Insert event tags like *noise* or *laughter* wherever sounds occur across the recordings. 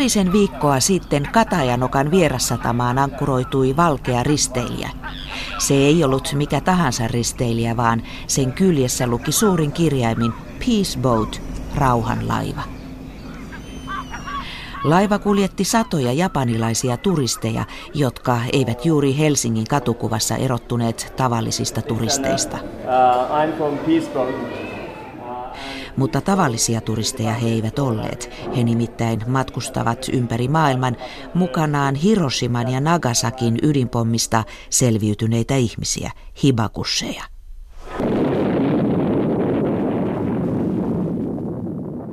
Parisen viikkoa sitten Katajanokan vierassatamaan ankkuroitui valkea risteilijä. Se ei ollut mikä tahansa risteilijä, vaan sen kyljessä luki suurin kirjaimin Peace Boat, rauhanlaiva. Laiva kuljetti satoja japanilaisia turisteja, jotka eivät juuri Helsingin katukuvassa erottuneet tavallisista turisteista. Uh, Mutta tavallisia turisteja he eivät olleet. He nimittäin matkustavat ympäri maailman mukanaan Hiroshiman ja Nagasakin ydinpommista selviytyneitä ihmisiä, hibakusseja.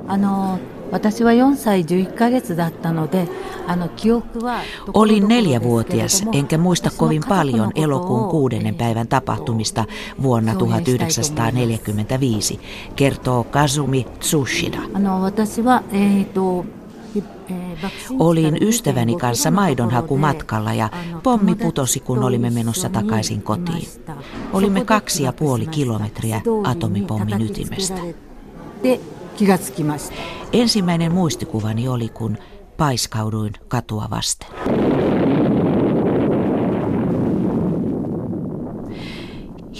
あの私は4歳11ヶ月だったので Olin neljävuotias, enkä muista kovin paljon elokuun kuudennen päivän tapahtumista vuonna 1945, kertoo Kazumi Tsushida. Olin ystäväni kanssa maidonhakumatkalla ja pommi putosi, kun olimme menossa takaisin kotiin. Olimme kaksi ja puoli kilometriä atomipommin ytimestä. Ensimmäinen muistikuvani oli, kun paiskauduin katua vasten.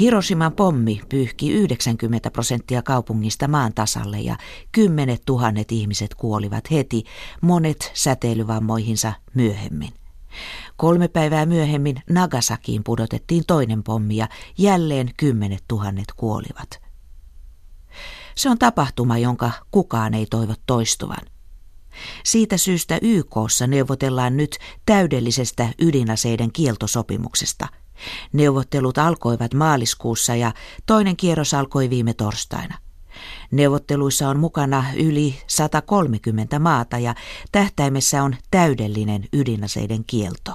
Hiroshiman pommi pyyhki 90 prosenttia kaupungista maan tasalle ja kymmenet tuhannet ihmiset kuolivat heti, monet säteilyvammoihinsa myöhemmin. Kolme päivää myöhemmin Nagasakiin pudotettiin toinen pommi ja jälleen kymmenet tuhannet kuolivat. Se on tapahtuma, jonka kukaan ei toivo toistuvan. Siitä syystä YKssa neuvotellaan nyt täydellisestä ydinaseiden kieltosopimuksesta. Neuvottelut alkoivat maaliskuussa ja toinen kierros alkoi viime torstaina. Neuvotteluissa on mukana yli 130 maata ja tähtäimessä on täydellinen ydinaseiden kielto.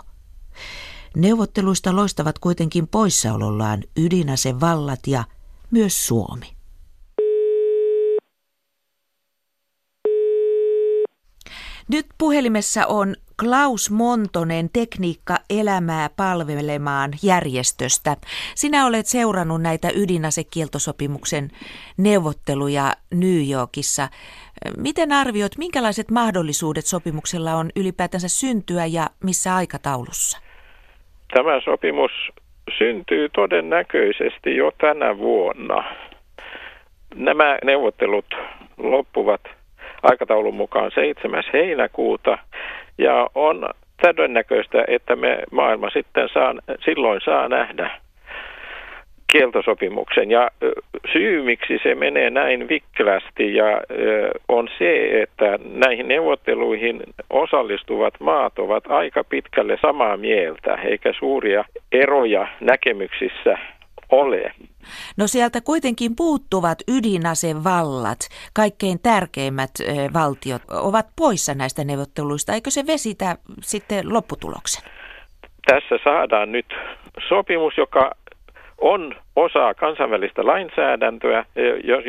Neuvotteluista loistavat kuitenkin poissaolollaan ydinasevallat ja myös Suomi. Nyt puhelimessa on Klaus Montonen tekniikka elämää palvelemaan järjestöstä. Sinä olet seurannut näitä ydinasekieltosopimuksen neuvotteluja New Yorkissa. Miten arvioit, minkälaiset mahdollisuudet sopimuksella on ylipäätänsä syntyä ja missä aikataulussa? Tämä sopimus syntyy todennäköisesti jo tänä vuonna. Nämä neuvottelut loppuvat aikataulun mukaan 7. heinäkuuta. Ja on todennäköistä, että me maailma sitten saa, silloin saa nähdä kieltosopimuksen. Ja syy, miksi se menee näin vikkelästi ja on se, että näihin neuvotteluihin osallistuvat maat ovat aika pitkälle samaa mieltä, eikä suuria eroja näkemyksissä ole. No sieltä kuitenkin puuttuvat ydinasevallat, kaikkein tärkeimmät valtiot ovat poissa näistä neuvotteluista. Eikö se vesitä sitten lopputuloksen? Tässä saadaan nyt sopimus, joka on osa kansainvälistä lainsäädäntöä,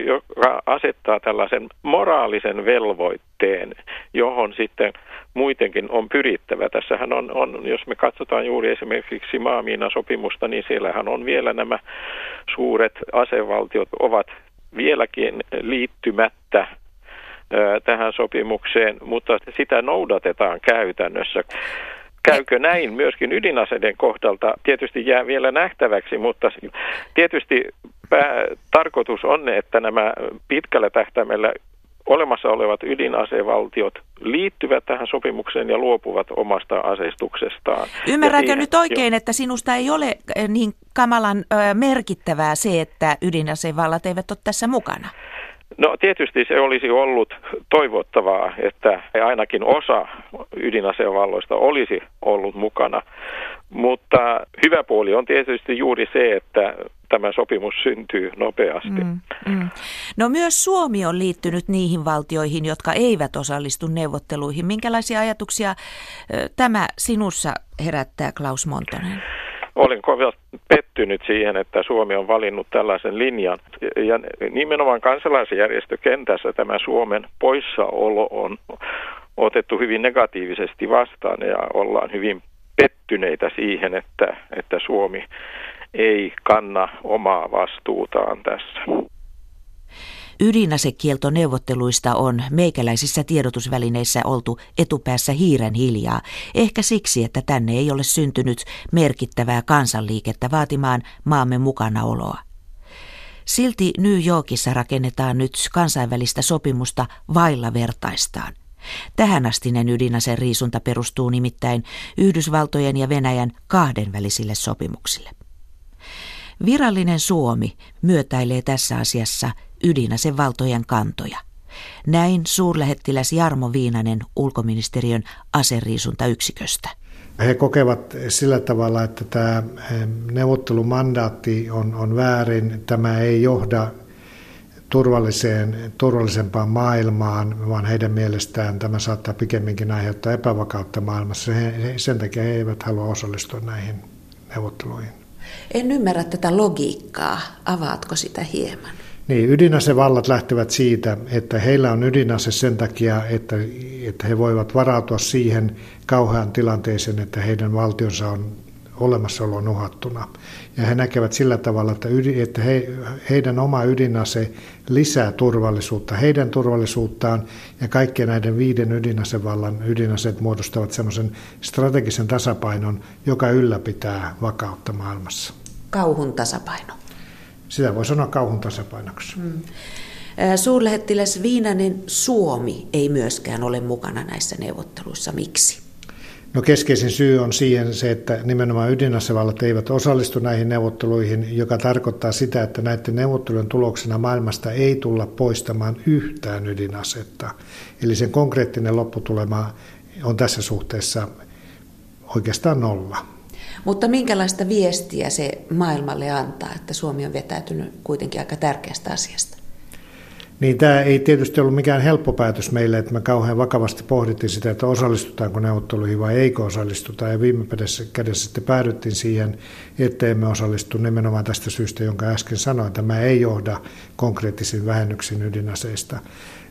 joka asettaa tällaisen moraalisen velvoitteen, johon sitten muitenkin on pyrittävä. Tässähän on, on jos me katsotaan juuri esimerkiksi maamiinasopimusta, niin siellähän on vielä nämä suuret asevaltiot ovat vieläkin liittymättä tähän sopimukseen, mutta sitä noudatetaan käytännössä. Käykö näin myöskin ydinaseiden kohdalta? Tietysti jää vielä nähtäväksi, mutta tietysti pää, tarkoitus on, että nämä pitkällä tähtäimellä olemassa olevat ydinasevaltiot liittyvät tähän sopimukseen ja luopuvat omasta aseistuksestaan. Ymmärrätkö siihen, nyt oikein, jo. että sinusta ei ole eh, niin kamalan merkittävää se, että ydinasevallat eivät ole tässä mukana? No tietysti se olisi ollut toivottavaa, että ainakin osa ydinasevalloista olisi ollut mukana, mutta hyvä puoli on tietysti juuri se, että tämä sopimus syntyy nopeasti. Mm, mm. No myös Suomi on liittynyt niihin valtioihin, jotka eivät osallistu neuvotteluihin. Minkälaisia ajatuksia tämä sinussa herättää, Klaus Montonen? Olen kovin pettynyt siihen, että Suomi on valinnut tällaisen linjan. Ja nimenomaan kansalaisjärjestökentässä tämä Suomen poissaolo on otettu hyvin negatiivisesti vastaan ja ollaan hyvin pettyneitä siihen, että, että Suomi ei kanna omaa vastuutaan tässä. Ydinasekieltoneuvotteluista on meikäläisissä tiedotusvälineissä oltu etupäässä hiiren hiljaa, ehkä siksi, että tänne ei ole syntynyt merkittävää kansanliikettä vaatimaan maamme mukanaoloa. Silti New Yorkissa rakennetaan nyt kansainvälistä sopimusta vailla vertaistaan. Tähänastinen ydinaseen riisunta perustuu nimittäin Yhdysvaltojen ja Venäjän kahdenvälisille sopimuksille. Virallinen Suomi myötäilee tässä asiassa ydinasevaltojen kantoja. Näin suurlähettiläs Jarmo Viinanen ulkoministeriön aseriisuntayksiköstä. He kokevat sillä tavalla, että tämä neuvottelumandaatti on, on väärin. Tämä ei johda turvalliseen, turvallisempaan maailmaan, vaan heidän mielestään tämä saattaa pikemminkin aiheuttaa epävakautta maailmassa. He, sen takia he eivät halua osallistua näihin neuvotteluihin. En ymmärrä tätä logiikkaa. Avaatko sitä hieman? Niin, ydinasevallat lähtevät siitä, että heillä on ydinase sen takia, että, että he voivat varautua siihen kauhean tilanteeseen, että heidän valtionsa on olemassaolo on uhattuna. Ja he näkevät sillä tavalla, että, ydin, että he, heidän oma ydinase lisää turvallisuutta, heidän turvallisuuttaan ja kaikkien näiden viiden ydinasevallan ydinaseet muodostavat semmoisen strategisen tasapainon, joka ylläpitää vakautta maailmassa. Kauhun tasapaino. Sitä voi sanoa kauhun tasapainoksi. Hmm. Suurlähettiläs Viinanen Suomi ei myöskään ole mukana näissä neuvotteluissa. Miksi? No keskeisin syy on siihen se, että nimenomaan ydinasevallat eivät osallistu näihin neuvotteluihin, joka tarkoittaa sitä, että näiden neuvottelujen tuloksena maailmasta ei tulla poistamaan yhtään ydinasetta. Eli sen konkreettinen lopputulema on tässä suhteessa oikeastaan nolla. Mutta minkälaista viestiä se maailmalle antaa, että Suomi on vetäytynyt kuitenkin aika tärkeästä asiasta? Niin tämä ei tietysti ollut mikään helppo päätös meille, että me kauhean vakavasti pohdittiin sitä, että osallistutaanko neuvotteluihin vai eikö osallistuta. Ja viime kädessä, kädessä sitten päädyttiin siihen, että emme osallistu nimenomaan tästä syystä, jonka äsken sanoin. Tämä ei johda konkreettisiin vähennyksiin ydinaseista.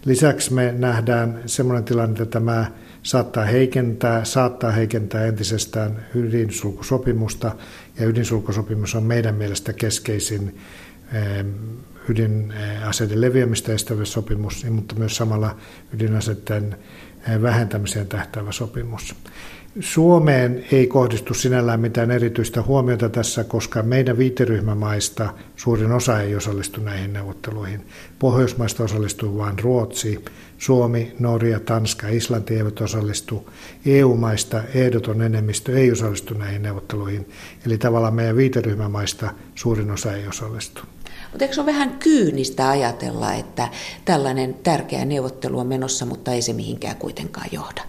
Lisäksi me nähdään sellainen tilanne, että tämä saattaa heikentää, saattaa heikentää entisestään ydinsulkusopimusta, ja ydinsulkusopimus on meidän mielestä keskeisin ydinaseiden leviämistä estävä sopimus, mutta myös samalla ydinaseiden vähentämiseen tähtäävä sopimus. Suomeen ei kohdistu sinällään mitään erityistä huomiota tässä, koska meidän viiteryhmämaista suurin osa ei osallistu näihin neuvotteluihin. Pohjoismaista osallistuu vain Ruotsi, Suomi, Norja, Tanska, Islanti eivät osallistu. EU-maista ehdoton enemmistö ei osallistu näihin neuvotteluihin. Eli tavallaan meidän viiteryhmämaista suurin osa ei osallistu. Mutta eikö se ole vähän kyynistä ajatella, että tällainen tärkeä neuvottelu on menossa, mutta ei se mihinkään kuitenkaan johda?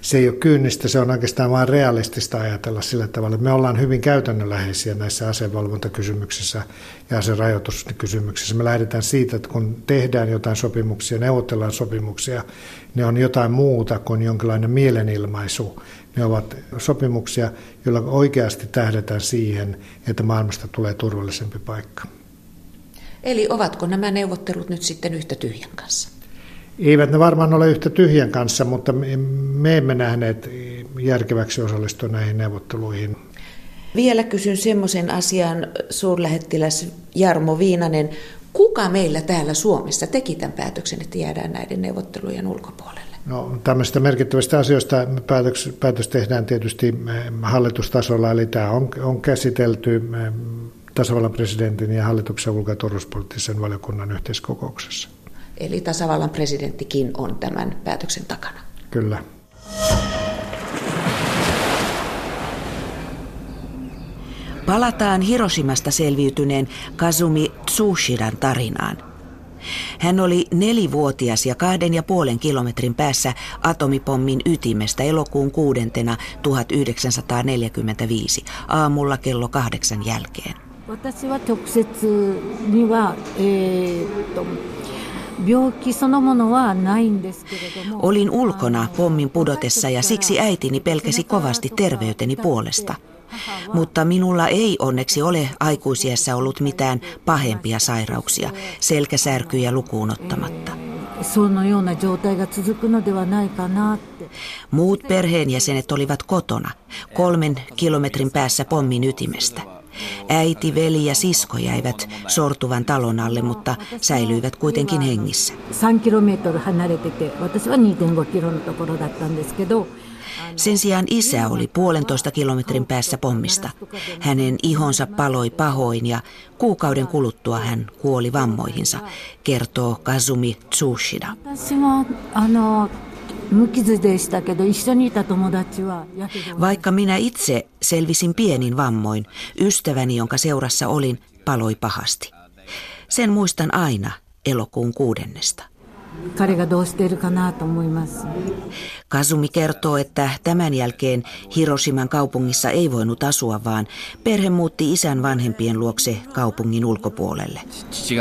Se ei ole kyynistä, se on oikeastaan vain realistista ajatella sillä tavalla. Me ollaan hyvin käytännönläheisiä näissä asevalvontakysymyksissä ja aserajoituskysymyksissä. Me lähdetään siitä, että kun tehdään jotain sopimuksia, neuvotellaan sopimuksia, ne on jotain muuta kuin jonkinlainen mielenilmaisu. Ne ovat sopimuksia, joilla oikeasti tähdetään siihen, että maailmasta tulee turvallisempi paikka. Eli ovatko nämä neuvottelut nyt sitten yhtä tyhjän kanssa? Eivät ne varmaan ole yhtä tyhjän kanssa, mutta me emme nähneet järkeväksi osallistua näihin neuvotteluihin. Vielä kysyn semmoisen asian, suurlähettiläs Jarmo Viinanen. Kuka meillä täällä Suomessa teki tämän päätöksen, että jäädään näiden neuvottelujen ulkopuolelle? No, tämmöistä merkittävistä asioista päätös, päätös tehdään tietysti eh, hallitustasolla, eli tämä on, on käsitelty eh, tasavallan presidentin ja hallituksen ulko- ja turvallisuuspoliittisen valiokunnan yhteiskokouksessa. Eli tasavallan presidenttikin on tämän päätöksen takana. Kyllä. Palataan Hiroshimasta selviytyneen Kazumi Tsushidan tarinaan. Hän oli nelivuotias ja kahden ja puolen kilometrin päässä atomipommin ytimestä elokuun kuudentena 1945 aamulla kello kahdeksan jälkeen. 私は直接には、えー、と病気そのものはないんですけれども Olin ulkona pommin pudotessa ja siksi äitini pelkäsi kovasti terveyteni puolesta. Mutta minulla ei onneksi ole aikuisiässä ollut mitään pahempia sairauksia, selkäsärkyjä lukuun ottamatta. Muut perheenjäsenet olivat kotona, kolmen kilometrin päässä pommin ytimestä. Äiti, veli ja sisko jäivät sortuvan talon alle, mutta säilyivät kuitenkin hengissä. 3キロメートル離れてて私は2.5キロのところだったんですけど Sen sijaan isä oli puolentoista kilometrin päässä pommista. Hänen ihonsa paloi pahoin ja kuukauden kuluttua hän kuoli vammoihinsa, kertoo Kazumi Tsushida. 私はあの無傷でしたけど一緒にいた友達はやけど Vaikka minä itse selvisin pienin vammoin, ystäväni, jonka seurassa olin, paloi pahasti. Sen muistan aina elokuun kuudennesta. 彼がどうしているかなと思います Kazumi kertoo, että tämän jälkeen Hiroshiman kaupungissa ei voinut asua, vaan perhe muutti isän vanhempien luokse kaupungin ulkopuolelle. 父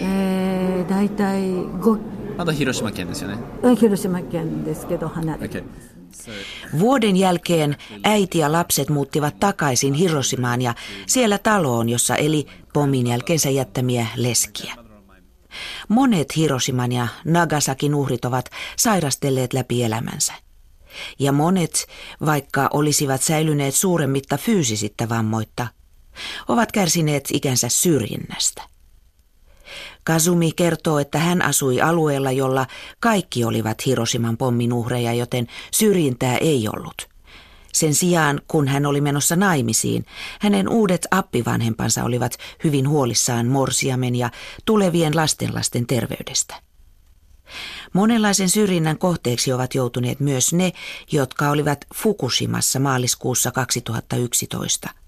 えー、大体5また広島県ですよねうん広島県ですけど離れて OK Vuoden jälkeen äiti ja lapset muuttivat takaisin Hiroshimaan ja siellä taloon, jossa eli pommin jälkeensä jättämiä leskiä. Monet Hiroshiman ja Nagasakin uhrit ovat sairastelleet läpi elämänsä. Ja monet, vaikka olisivat säilyneet suuremmitta fyysisittä vammoitta, ovat kärsineet ikänsä syrjinnästä. Kazumi kertoo, että hän asui alueella, jolla kaikki olivat Hiroshiman pommin uhreja, joten syrjintää ei ollut. Sen sijaan, kun hän oli menossa naimisiin, hänen uudet appivanhempansa olivat hyvin huolissaan morsiamen ja tulevien lastenlasten terveydestä. Monenlaisen syrjinnän kohteeksi ovat joutuneet myös ne, jotka olivat Fukushimassa maaliskuussa 2011.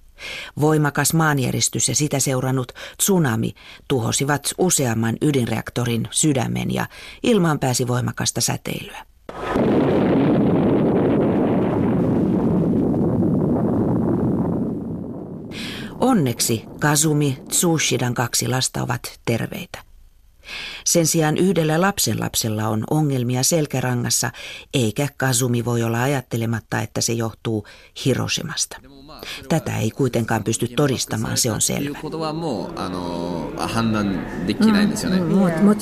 Voimakas maanjäristys ja sitä seurannut tsunami tuhosivat useamman ydinreaktorin sydämen ja ilmaan pääsi voimakasta säteilyä. Onneksi Kazumi Tsushidan kaksi lasta ovat terveitä. Sen sijaan yhdellä lapsenlapsella on ongelmia selkärangassa, eikä Kasumi voi olla ajattelematta, että se johtuu Hiroshimasta. Tätä ei kuitenkaan pysty todistamaan, se on selvä. Mm, mm,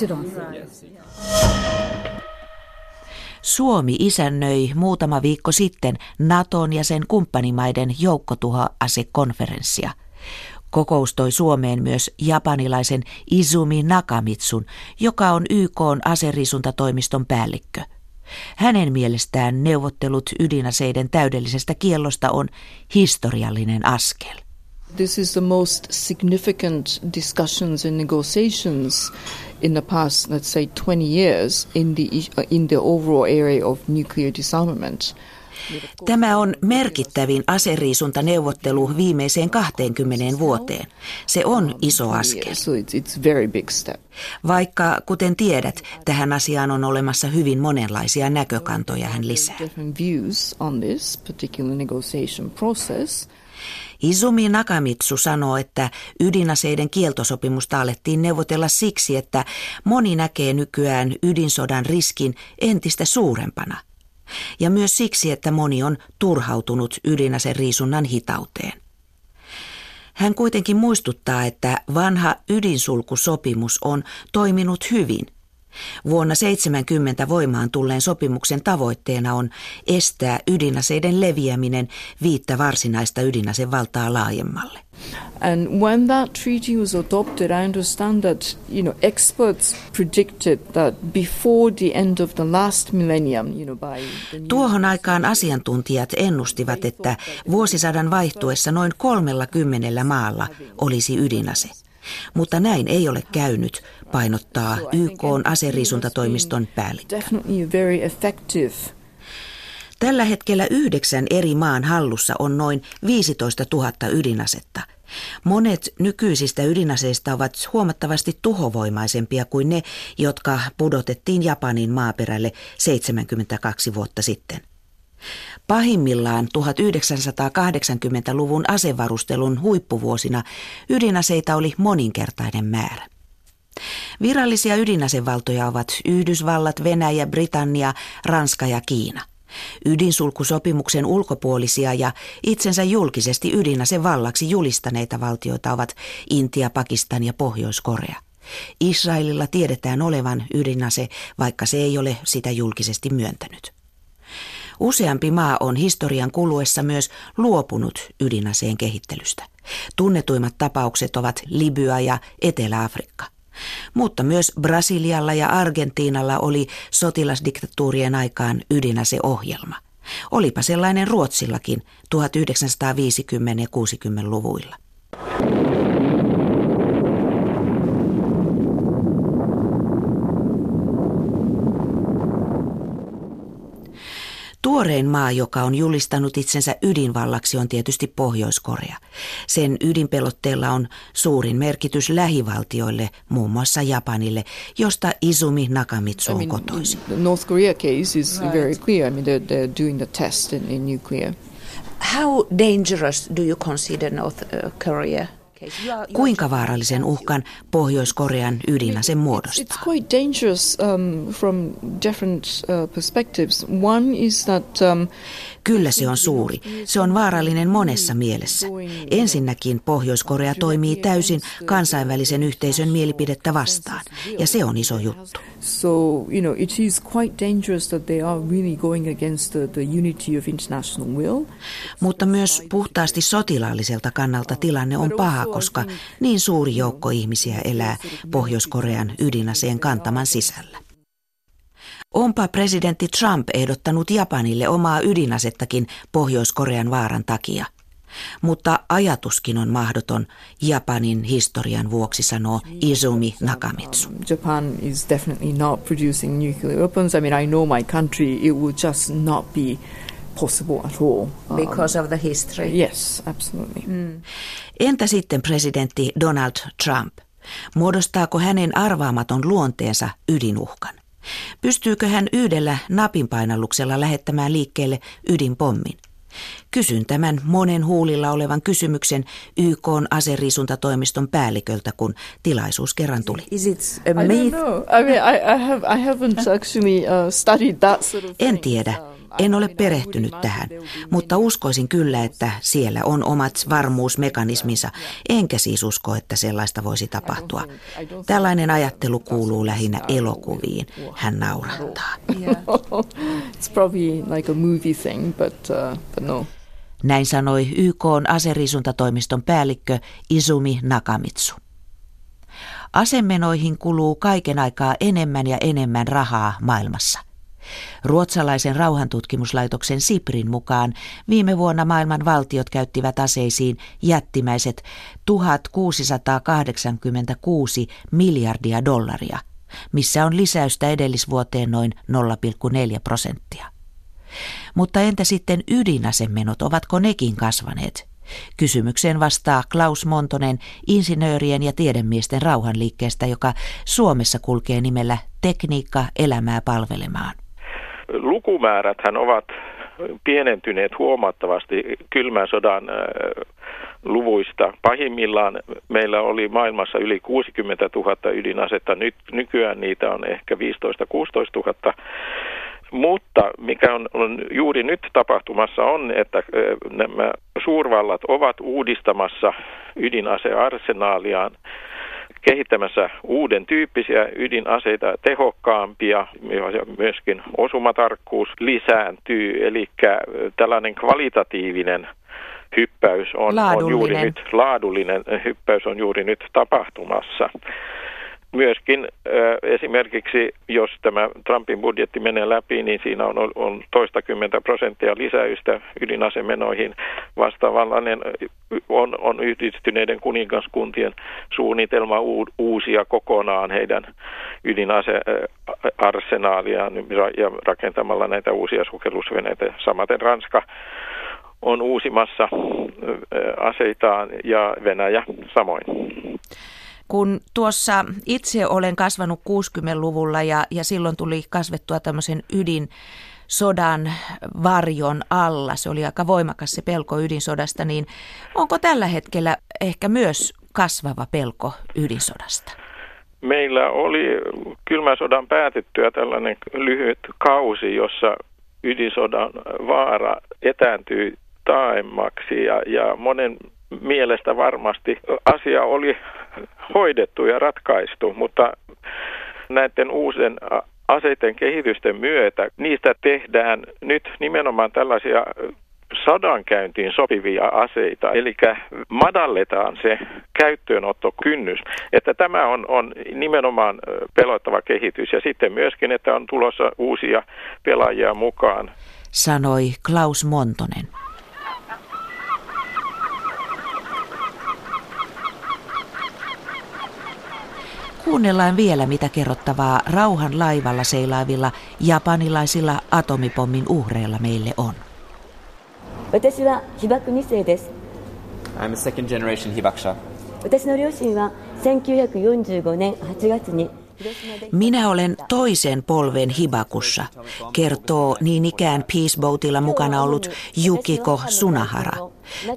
Suomi isännöi muutama viikko sitten Naton ja sen kumppanimaiden joukkotuhoasekonferenssia, Kokous toi Suomeen myös japanilaisen Izumi Nakamitsun, joka on YK aseriisuntatoimiston päällikkö. Hänen mielestään neuvottelut ydinaseiden täydellisestä kiellosta on historiallinen askel. This is the most significant discussions and negotiations in the past, let's say, 20 years in the, in the overall area of nuclear disarmament. Tämä on merkittävin aseriisuntaneuvottelu viimeiseen 20 vuoteen. Se on iso askel. Vaikka, kuten tiedät, tähän asiaan on olemassa hyvin monenlaisia näkökantoja, hän lisää. Izumi Nakamitsu sanoo, että ydinaseiden kieltosopimusta alettiin neuvotella siksi, että moni näkee nykyään ydinsodan riskin entistä suurempana. Ja myös siksi, että moni on turhautunut ydinaseriisunnan hitauteen. Hän kuitenkin muistuttaa, että vanha ydinsulkusopimus on toiminut hyvin. Vuonna 70 voimaan tulleen sopimuksen tavoitteena on estää ydinaseiden leviäminen viittä varsinaista ydinasevaltaa laajemmalle. And when that treaty was adopted, I understand that you know experts predicted that before the end of the last millennium, you know, by the Tuohon aikaan asiantuntijat ennustivat, että vuosisadan vaihtuessa noin kolmella kymmenellä maalla olisi ydinase. Mutta näin ei ole käynyt, painottaa YK aseriisuntatoimiston päällikkö. Tällä hetkellä yhdeksän eri maan hallussa on noin 15 000 ydinasetta. Monet nykyisistä ydinaseista ovat huomattavasti tuhovoimaisempia kuin ne, jotka pudotettiin Japanin maaperälle 72 vuotta sitten. Pahimmillaan 1980-luvun asevarustelun huippuvuosina ydinaseita oli moninkertainen määrä. Virallisia ydinasevaltoja ovat Yhdysvallat, Venäjä, Britannia, Ranska ja Kiina. Ydinsulkusopimuksen ulkopuolisia ja itsensä julkisesti ydinasevallaksi julistaneita valtioita ovat Intia, Pakistan ja Pohjois-Korea. Israelilla tiedetään olevan ydinase, vaikka se ei ole sitä julkisesti myöntänyt. Useampi maa on historian kuluessa myös luopunut ydinaseen kehittelystä. Tunnetuimmat tapaukset ovat Libya ja Etelä-Afrikka. Mutta myös Brasilialla ja Argentiinalla oli sotilasdiktatuurien aikaan ydinaseohjelma. Olipa sellainen Ruotsillakin 1950- ja 60-luvuilla. Tuorein maa, joka on julistanut itsensä ydinvallaksi, on tietysti Pohjois-Korea. Sen ydinpelotteella on suurin merkitys lähivaltioille, muun muassa Japanille, josta Izumi Nakamitsu on kotoisin. The North Korea case is very clear. I mean, they're, they're doing the test in, in nuclear. How dangerous do you consider North uh, Korea? Kuinka vaarallisen uhkan Pohjois-Korean ydinase muodostaa? It's quite dangerous um, from different uh, perspectives. One is that um, Kyllä se on suuri. Se on vaarallinen monessa mielessä. Ensinnäkin Pohjois-Korea toimii täysin kansainvälisen yhteisön mielipidettä vastaan, ja se on iso juttu. So, you know, it is quite dangerous that they are really going against the, the unity of international will. Mutta myös puhtaasti sotilaalliselta kannalta tilanne on paha, koska niin suuri joukko ihmisiä elää Pohjois-Korean ydinaseen kantaman sisällä. Onpa presidentti Trump ehdottanut Japanille omaa ydinasettakin Pohjois-Korean vaaran takia. Mutta ajatuskin on mahdoton Japanin historian vuoksi, sanoo Izumi Nakamitsu. Um, Japan is definitely not producing nuclear weapons. I mean, I know my country, it would just not be possible at all. Um, Because of the history. Yes, absolutely. Mm. Entä sitten presidentti Donald Trump? Muodostaako hänen arvaamaton luonteensa ydinuhkan? Pystyykö hän yhdellä napinpainalluksella lähettämään liikkeelle ydinpommin? Kysyn tämän monen huulilla olevan kysymyksen YK aseriisuntatoimiston päälliköltä, kun tilaisuus kerran tuli. En tiedä. En ole perehtynyt tähän, mutta uskoisin kyllä, että siellä on omat varmuusmekanisminsa, enkä siis usko, että sellaista voisi tapahtua. Tällainen ajattelu kuuluu lähinnä elokuviin, hän naurattaa. *laughs* No. Näin sanoi YK aseriisuntatoimiston päällikkö Izumi Nakamitsu. Asemenoihin kuluu kaiken aikaa enemmän ja enemmän rahaa maailmassa. Ruotsalaisen rauhantutkimuslaitoksen Siprin mukaan viime vuonna maailman valtiot käyttivät aseisiin jättimäiset 1686 miljardia dollaria, missä on lisäystä edellisvuoteen noin 0,4 prosenttia. Mutta entä sitten ydinasemenot, ovatko nekin kasvaneet? Kysymykseen vastaa Klaus Montonen insinöörien ja tiedemiesten rauhanliikkeestä, joka Suomessa kulkee nimellä Tekniikka elämää palvelemaan lukumääräthän ovat pienentyneet huomattavasti kylmän sodan luvuista. Pahimmillaan meillä oli maailmassa yli 60 000 ydinasetta, nyt nykyään niitä on ehkä 15-16 000. Mutta mikä on, on juuri nyt tapahtumassa on, että nämä suurvallat ovat uudistamassa ydinasearsenaaliaan kehittämässä uuden tyyppisiä ydinaseita, tehokkaampia, ja myöskin osumatarkkuus lisääntyy, eli tällainen kvalitatiivinen hyppäys on, on juuri nyt, laadullinen hyppäys on juuri nyt tapahtumassa. Myöskin esimerkiksi, jos tämä Trumpin budjetti menee läpi, niin siinä on, on toistakymmentä prosenttia lisäystä ydinasemenoihin. Vastaavanlainen on, on yhdistyneiden kuningaskuntien suunnitelma uusia kokonaan heidän ydinasearsenaaliaan ja rakentamalla näitä uusia sukellusveneitä. Samaten Ranska on uusimassa aseitaan ja Venäjä samoin kun tuossa itse olen kasvanut 60-luvulla ja, ja silloin tuli kasvettua tämmöisen ydin sodan varjon alla, se oli aika voimakas se pelko ydinsodasta, niin onko tällä hetkellä ehkä myös kasvava pelko ydinsodasta? Meillä oli kylmän sodan päätettyä tällainen lyhyt kausi, jossa ydinsodan vaara etääntyi taaemmaksi ja, ja monen mielestä varmasti asia oli hoidettu ja ratkaistu, mutta näiden uusien aseiden kehitysten myötä niistä tehdään nyt nimenomaan tällaisia sodankäyntiin sopivia aseita, eli madalletaan se käyttöönottokynnys. Että tämä on, on nimenomaan pelottava kehitys ja sitten myöskin, että on tulossa uusia pelaajia mukaan. Sanoi Klaus Montonen. Kuunnellaan vielä, mitä kerrottavaa rauhan laivalla seilaavilla japanilaisilla atomipommin uhreilla meille on. 私は被爆2世です I'm a second generation 被爆者私の両親は1945年8月に Minä olen toisen polven Hibakussa, kertoo niin ikään Peaceboatilla mukana ollut Yukiko Sunahara,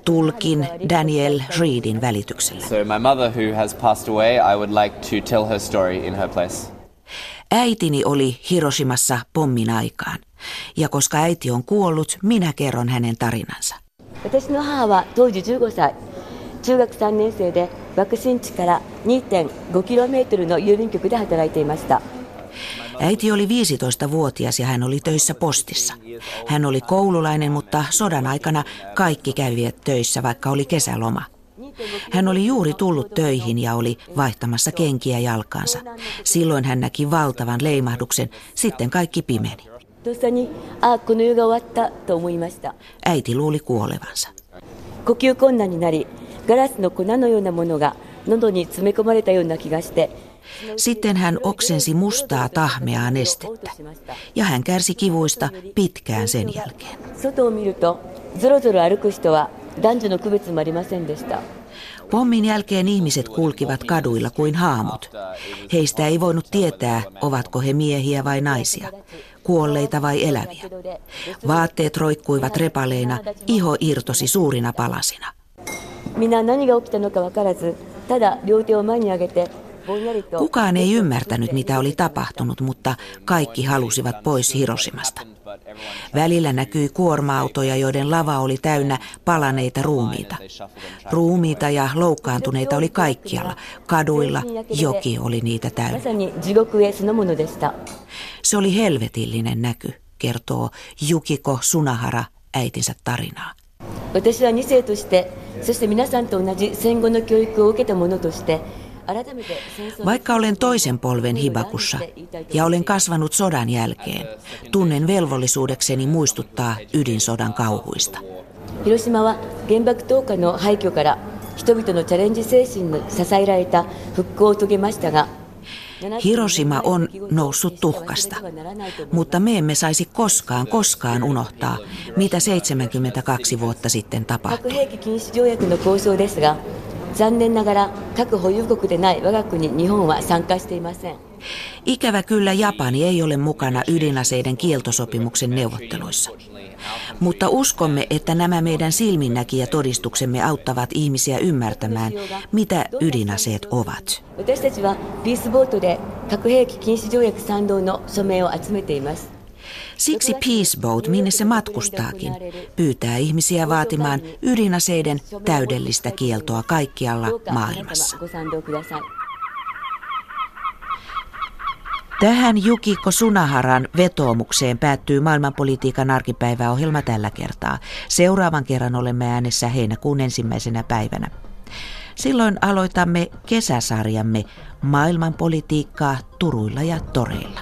tulkin Daniel Reedin välityksellä. So my mother who has passed away, I would like to tell her story in her place. Äitini oli Hiroshimassa pommin aikaan, ja koska äiti on kuollut, minä kerron hänen tarinansa. 私の母は当時15歳中学3年生で爆心地から 2.5km の郵便局で働いていました Äiti oli 15-vuotias ja hän oli töissä postissa. Hän oli koululainen, mutta sodan aikana kaikki kävivät töissä, vaikka oli kesäloma. Hän oli juuri tullut töihin ja oli vaihtamassa kenkiä jalkaansa. Silloin hän näki valtavan leimahduksen, sitten kaikki pimeni. とっさにあこの世が終わったと思いました Äiti luuli kuolevansa. 呼吸困難になりガラスの粉のようなものが喉に詰め込まれたような気がして Sitten hän oksensi mustaa tahmeaa nestettä. Ja hän kärsi kivuista pitkään sen jälkeen. 外を見るとぞろぞろ歩く人は男女の区別もありませんでした Pommin jälkeen ihmiset kulkivat kaduilla kuin haamut. Heistä ei voinut tietää, ovatko he miehiä vai naisia, kuolleita vai eläviä. Vaatteet roikkuivat repaleina, iho irtosi suurina palasina. みんな何が起きたのか分からずただ両手を前に上げてぼんやりと Kukaan ei ymmärtänyt, mitä oli tapahtunut, mutta kaikki halusivat pois Hiroshimasta. Välillä näkyi kuorma-autoja, joiden lava oli täynnä palaneita ruumiita. Ruumiita ja loukkaantuneita oli kaikkialla. Kaduilla joki oli niitä ま täynnä. さに地獄絵そのものでした Se oli helvetillinen näky, kertoo Yukiko Sunahara äitinsä tarinaa. 私は2世としてそして皆さんと同じ戦後の教育を受けた者として改めて戦争の Vaikka olen toisen polven hibakussa ja olen kasvanut sodan jälkeen, tunnen velvollisuudekseni muistuttaa ydinsodan kauhuista. 広島は原爆投下の廃墟から人々のチャレンジ精神に支えられた復興を遂げましたが Hiroshima on noussut tuhkasta, mutta me emme saisi koskaan, koskaan unohtaa, mitä 72 vuotta sitten 核 tapahtui. 兵器禁止条約の交渉ですが残念ながら核保有国でない我が国日本は参加していません Ikävä kyllä Japani ei ole mukana ydinaseiden kieltosopimuksen neuvotteluissa. Mutta uskomme, että nämä meidän silminnäkijätodistuksemme auttavat ihmisiä ymmärtämään, mitä ydinaseet ovat. 私たちはピースボートで核兵器禁止条約賛同の署名を集めています Siksi Peace Boat, minne se matkustaakin, pyytää ihmisiä vaatimaan ydinaseiden täydellistä kieltoa kaikkialla maailmassa. Tähän Jukiko Sunaharan vetoomukseen päättyy maailmanpolitiikan arkipäiväohjelma tällä kertaa. Seuraavan kerran olemme äänessä heinäkuun ensimmäisenä päivänä. Silloin aloitamme kesäsarjamme maailmanpolitiikkaa turuilla ja toreilla.